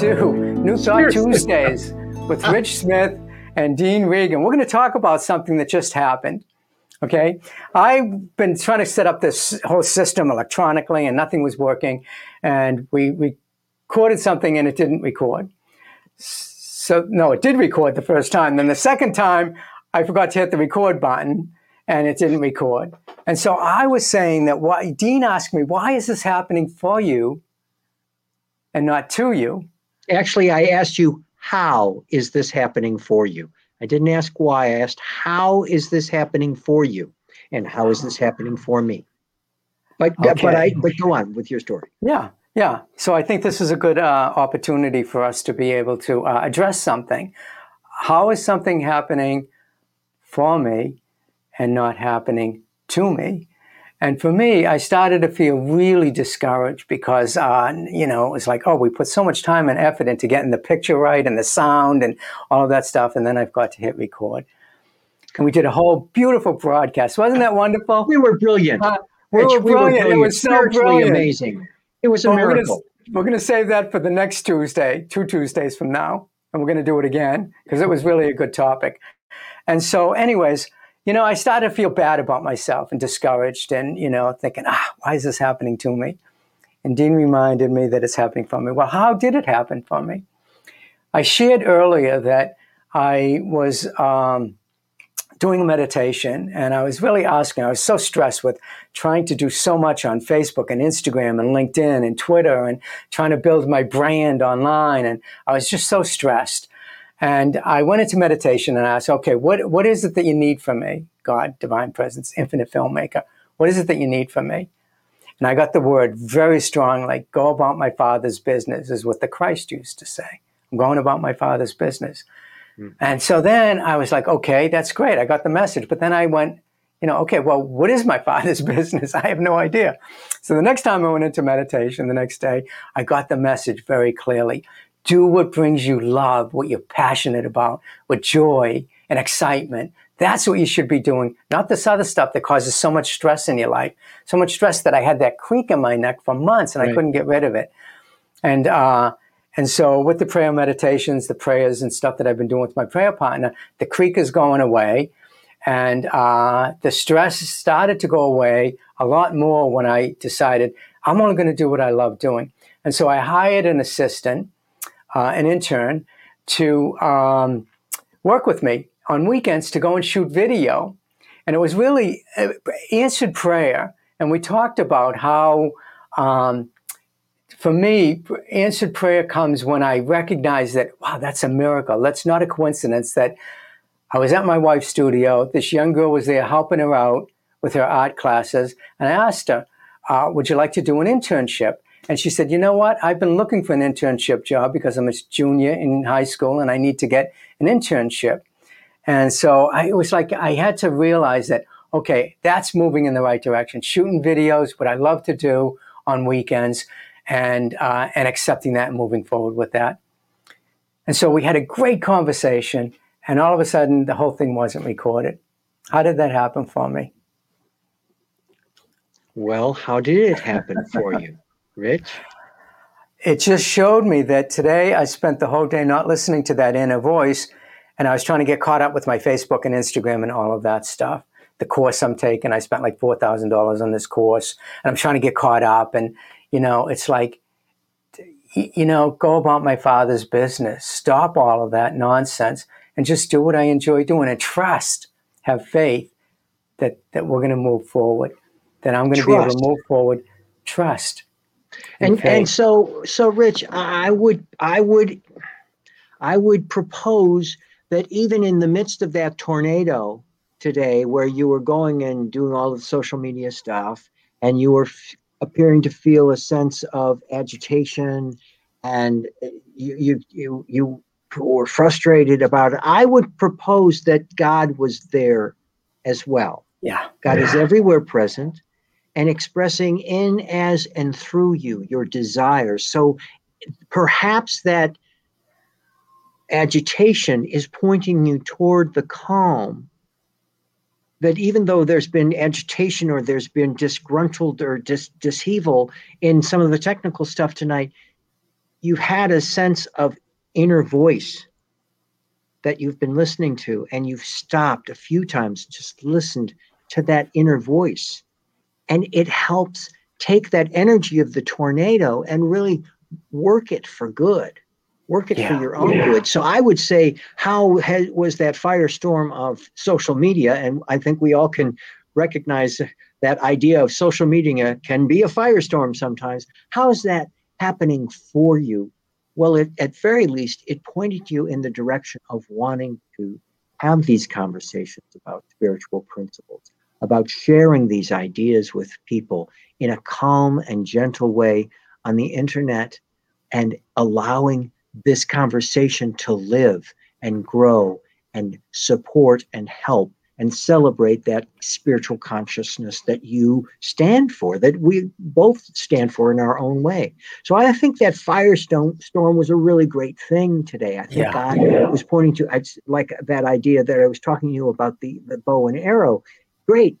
to New Thought Tuesdays with Rich Smith and Dean Regan. We're going to talk about something that just happened. Okay. I've been trying to set up this whole system electronically and nothing was working. And we, we recorded something and it didn't record. So, no, it did record the first time. Then the second time, I forgot to hit the record button and it didn't record. And so I was saying that why, Dean asked me, why is this happening for you and not to you? Actually, I asked you, how is this happening for you? I didn't ask why. I asked, how is this happening for you? And how is this happening for me? But, okay. but I, but go on with your story. Yeah. Yeah. So I think this is a good uh, opportunity for us to be able to uh, address something. How is something happening for me and not happening to me? And for me, I started to feel really discouraged because, uh, you know, it was like, oh, we put so much time and effort into getting the picture right and the sound and all of that stuff. And then I've got to hit record. And we did a whole beautiful broadcast. Wasn't that wonderful? We were brilliant. Uh, we, were brilliant. we, were brilliant. It was so brilliant. amazing. It was a well, miracle. We're going to save that for the next Tuesday, two Tuesdays from now. And we're going to do it again because it was really a good topic. And so, anyways, you know, I started to feel bad about myself and discouraged and, you know, thinking, ah, why is this happening to me? And Dean reminded me that it's happening for me. Well, how did it happen for me? I shared earlier that I was um, doing meditation and I was really asking, I was so stressed with trying to do so much on Facebook and Instagram and LinkedIn and Twitter and trying to build my brand online. And I was just so stressed. And I went into meditation and I asked, okay, what, what is it that you need from me? God, divine presence, infinite filmmaker. What is it that you need from me? And I got the word very strong, like, go about my father's business, is what the Christ used to say. I'm going about my father's business. Mm. And so then I was like, okay, that's great. I got the message. But then I went, you know, okay, well, what is my father's business? I have no idea. So the next time I went into meditation, the next day, I got the message very clearly do what brings you love, what you're passionate about, with joy and excitement. That's what you should be doing, not this other stuff that causes so much stress in your life. So much stress that I had that creak in my neck for months and right. I couldn't get rid of it. And, uh, and so with the prayer meditations, the prayers and stuff that I've been doing with my prayer partner, the creak is going away. And uh, the stress started to go away a lot more when I decided I'm only going to do what I love doing. And so I hired an assistant uh, an intern to um, work with me on weekends to go and shoot video. And it was really uh, answered prayer. And we talked about how, um, for me, answered prayer comes when I recognize that, wow, that's a miracle. That's not a coincidence that I was at my wife's studio. This young girl was there helping her out with her art classes. And I asked her, uh, would you like to do an internship? And she said, you know what? I've been looking for an internship job because I'm a junior in high school and I need to get an internship. And so I, it was like I had to realize that, okay, that's moving in the right direction. Shooting videos, what I love to do on weekends, and, uh, and accepting that and moving forward with that. And so we had a great conversation, and all of a sudden the whole thing wasn't recorded. How did that happen for me? Well, how did it happen for you? Rich? It just showed me that today I spent the whole day not listening to that inner voice, and I was trying to get caught up with my Facebook and Instagram and all of that stuff. The course I'm taking, I spent like four thousand dollars on this course, and I'm trying to get caught up. And you know, it's like, you know, go about my father's business. Stop all of that nonsense and just do what I enjoy doing, and trust, have faith that that we're going to move forward. That I'm going to be able to move forward. Trust and okay. and so so rich i would i would i would propose that even in the midst of that tornado today where you were going and doing all the social media stuff and you were f- appearing to feel a sense of agitation and uh, you you you you were frustrated about it i would propose that god was there as well yeah god yeah. is everywhere present and expressing in, as, and through you your desires. So perhaps that agitation is pointing you toward the calm. That even though there's been agitation or there's been disgruntled or dis- dishevel in some of the technical stuff tonight, you've had a sense of inner voice that you've been listening to and you've stopped a few times just listened to that inner voice and it helps take that energy of the tornado and really work it for good work it yeah. for your own yeah. good. So i would say how has, was that firestorm of social media? And i think we all can recognize that idea of social media can be a firestorm sometimes. How is that happening for you? Well, it, at very least, it pointed you in the direction of wanting to have these conversations about spiritual principles, about sharing these ideas with people in a calm and gentle way on the internet and allowing this conversation to live and grow and support and help and celebrate that spiritual consciousness that you stand for, that we both stand for in our own way. So I think that firestorm storm was a really great thing today. I think yeah. God was pointing to I like that idea that I was talking to you about the, the bow and arrow. Great.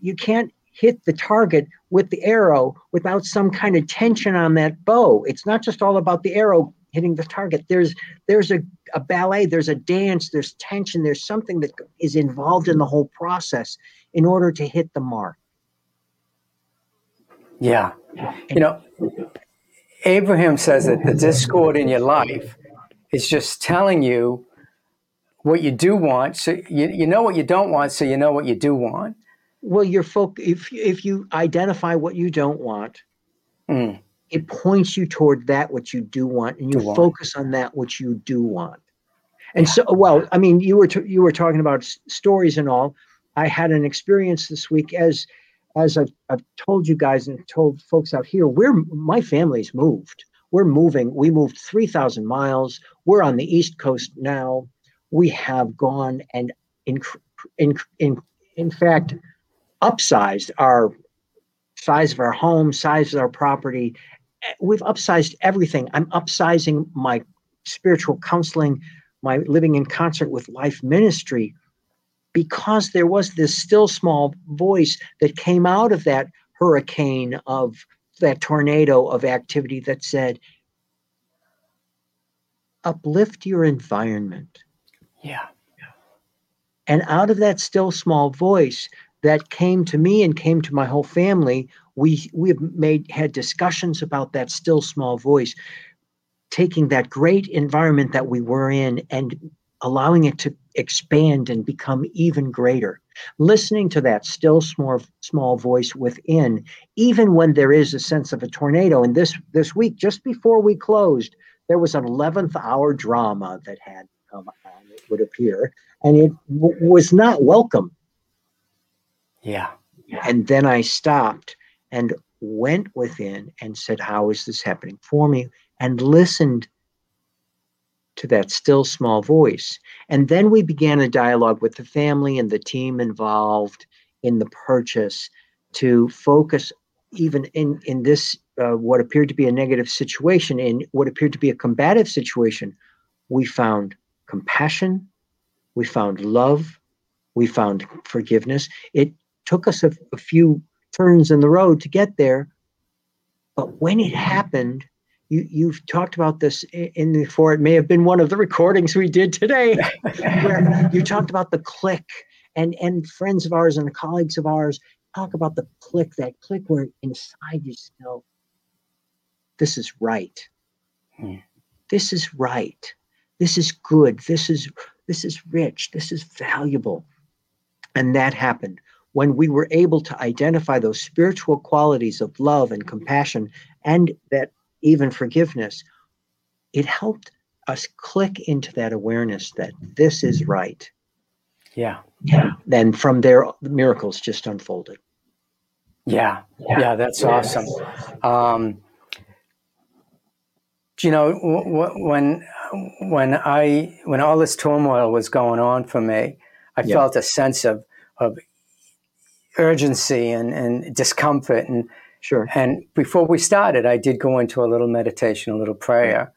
You can't hit the target with the arrow without some kind of tension on that bow. It's not just all about the arrow hitting the target. There's there's a, a ballet, there's a dance, there's tension, there's something that is involved in the whole process in order to hit the mark. Yeah. You know, Abraham says that the discord in your life is just telling you what you do want. So you, you know what you don't want, so you know what you do want. Well, you're folk if if you identify what you don't want, mm it points you toward that which you do want and you focus on that which you do want and yeah. so well i mean you were t- you were talking about s- stories and all i had an experience this week as as I've, I've told you guys and told folks out here we're my family's moved we're moving we moved 3000 miles we're on the east coast now we have gone and in in in, in fact upsized our size of our home size of our property we've upsized everything. I'm upsizing my spiritual counseling, my living in concert with life ministry, because there was this still small voice that came out of that hurricane of that tornado of activity that said, uplift your environment. Yeah. And out of that still small voice that came to me and came to my whole family we we have made had discussions about that still small voice taking that great environment that we were in and allowing it to expand and become even greater listening to that still small small voice within even when there is a sense of a tornado and this this week just before we closed there was an 11th hour drama that had come would appear and it w- was not welcome yeah and then i stopped and went within and said, How is this happening for me? And listened to that still small voice. And then we began a dialogue with the family and the team involved in the purchase to focus even in in this uh, what appeared to be a negative situation in what appeared to be a combative situation we found compassion we found love we found forgiveness it took us a, a few turns in the road to get there. But when it happened, you, you've talked about this in before. It may have been one of the recordings we did today, where you talked about the click, and and friends of ours and colleagues of ours talk about the click, that click where inside you know, this is right. Hmm. This is right. This is good. This is this is rich. This is valuable. And that happened when we were able to identify those spiritual qualities of love and compassion and that even forgiveness, it helped us click into that awareness that this is right. Yeah. Yeah. Then from there, the miracles just unfolded. Yeah. Yeah, yeah that's awesome. Um, you know, when when I when all this turmoil was going on for me, I yeah. felt a sense of of urgency and, and discomfort and sure. and before we started i did go into a little meditation a little prayer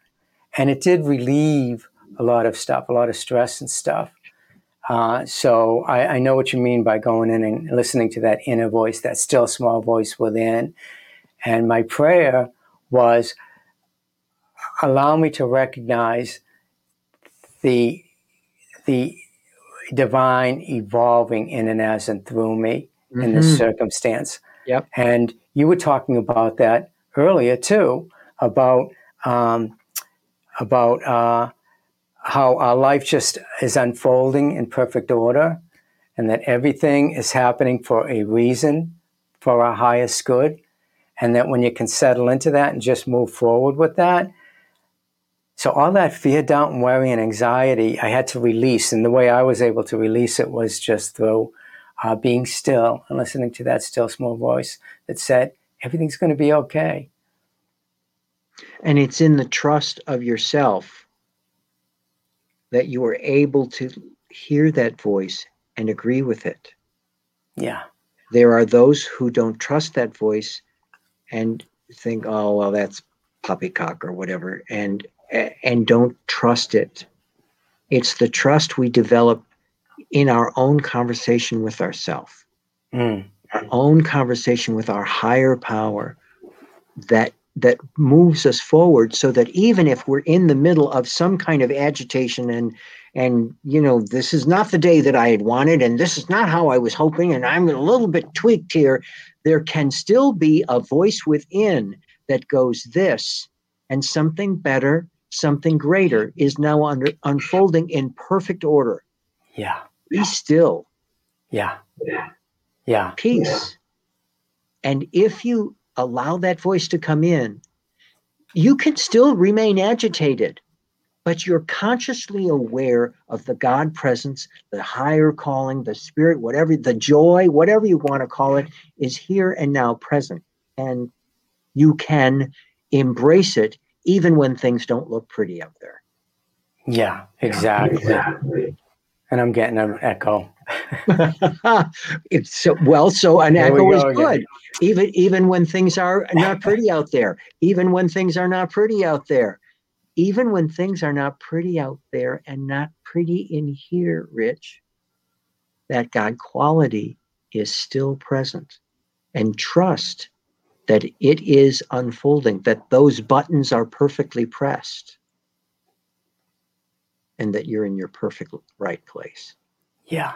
and it did relieve a lot of stuff a lot of stress and stuff. Uh, so I, I, know what you mean by going in and listening to that inner voice that still small voice within. And my prayer was allow me to recognize the the divine evolving in and as and through me mm-hmm. in this mm-hmm. circumstance. Yep. And you were talking about that earlier too, about um, about uh, how our life just is unfolding in perfect order, and that everything is happening for a reason, for our highest good, and that when you can settle into that and just move forward with that. So all that fear, doubt, and worry and anxiety, I had to release, and the way I was able to release it was just through uh, being still and listening to that still small voice that said, everything's going to be okay. And it's in the trust of yourself that you are able to hear that voice and agree with it. Yeah. There are those who don't trust that voice and think, oh, well, that's poppycock or whatever, and and don't trust it. It's the trust we develop in our own conversation with ourselves, mm. our own conversation with our higher power that that moves us forward so that even if we're in the middle of some kind of agitation and and you know this is not the day that i had wanted and this is not how i was hoping and i'm a little bit tweaked here there can still be a voice within that goes this and something better something greater is now under, unfolding in perfect order. Yeah. Be still. Yeah. Yeah. Peace. And if you allow that voice to come in, you can still remain agitated, but you're consciously aware of the God presence, the higher calling, the spirit, whatever, the joy, whatever you want to call it, is here and now present. And you can embrace it even when things don't look pretty out there. Yeah, exactly. exactly. And I'm getting an echo. it's so, well, so an there echo is good. Again. Even even when things are not pretty out there. Even when things are not pretty out there. Even when things are not pretty out there and not pretty in here, Rich, that God quality is still present. And trust that it is unfolding, that those buttons are perfectly pressed, and that you're in your perfect right place. Yeah.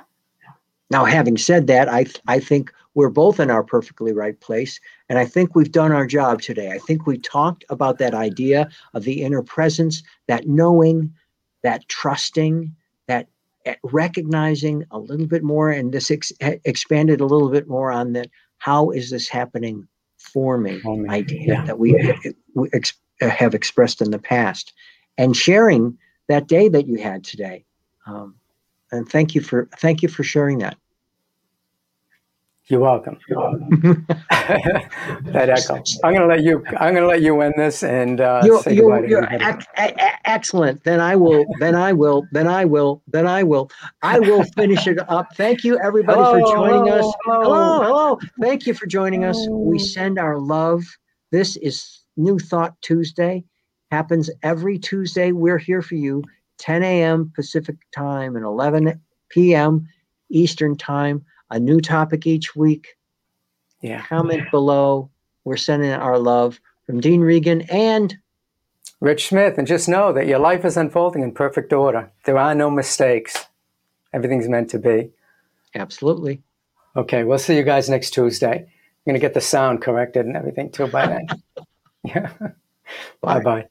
Now, having said that, I I think we're both in our perfectly right place, and I think we've done our job today. I think we talked about that idea of the inner presence, that knowing, that trusting, that eh, recognizing a little bit more, and this ex- expanded a little bit more on that. How is this happening for me? Idea yeah. that we, we ex- have expressed in the past, and sharing that day that you had today. Um, and thank you for thank you for sharing that. You're welcome. that echo. I'm going to let you. I'm going to let you end this and uh, you're, say you're, you're ac- a- excellent. Then I will. Then I will. Then I will. Then I will. I will finish it up. Thank you, everybody, hello, for joining hello, us. Hello. hello, hello. Thank you for joining us. We send our love. This is New Thought Tuesday. Happens every Tuesday. We're here for you. 10 a.m. Pacific time and 11 p.m. Eastern time. A new topic each week. Yeah. Comment below. We're sending our love from Dean Regan and Rich Smith. And just know that your life is unfolding in perfect order. There are no mistakes. Everything's meant to be. Absolutely. Okay, we'll see you guys next Tuesday. I'm going to get the sound corrected and everything too by then. yeah. bye bye.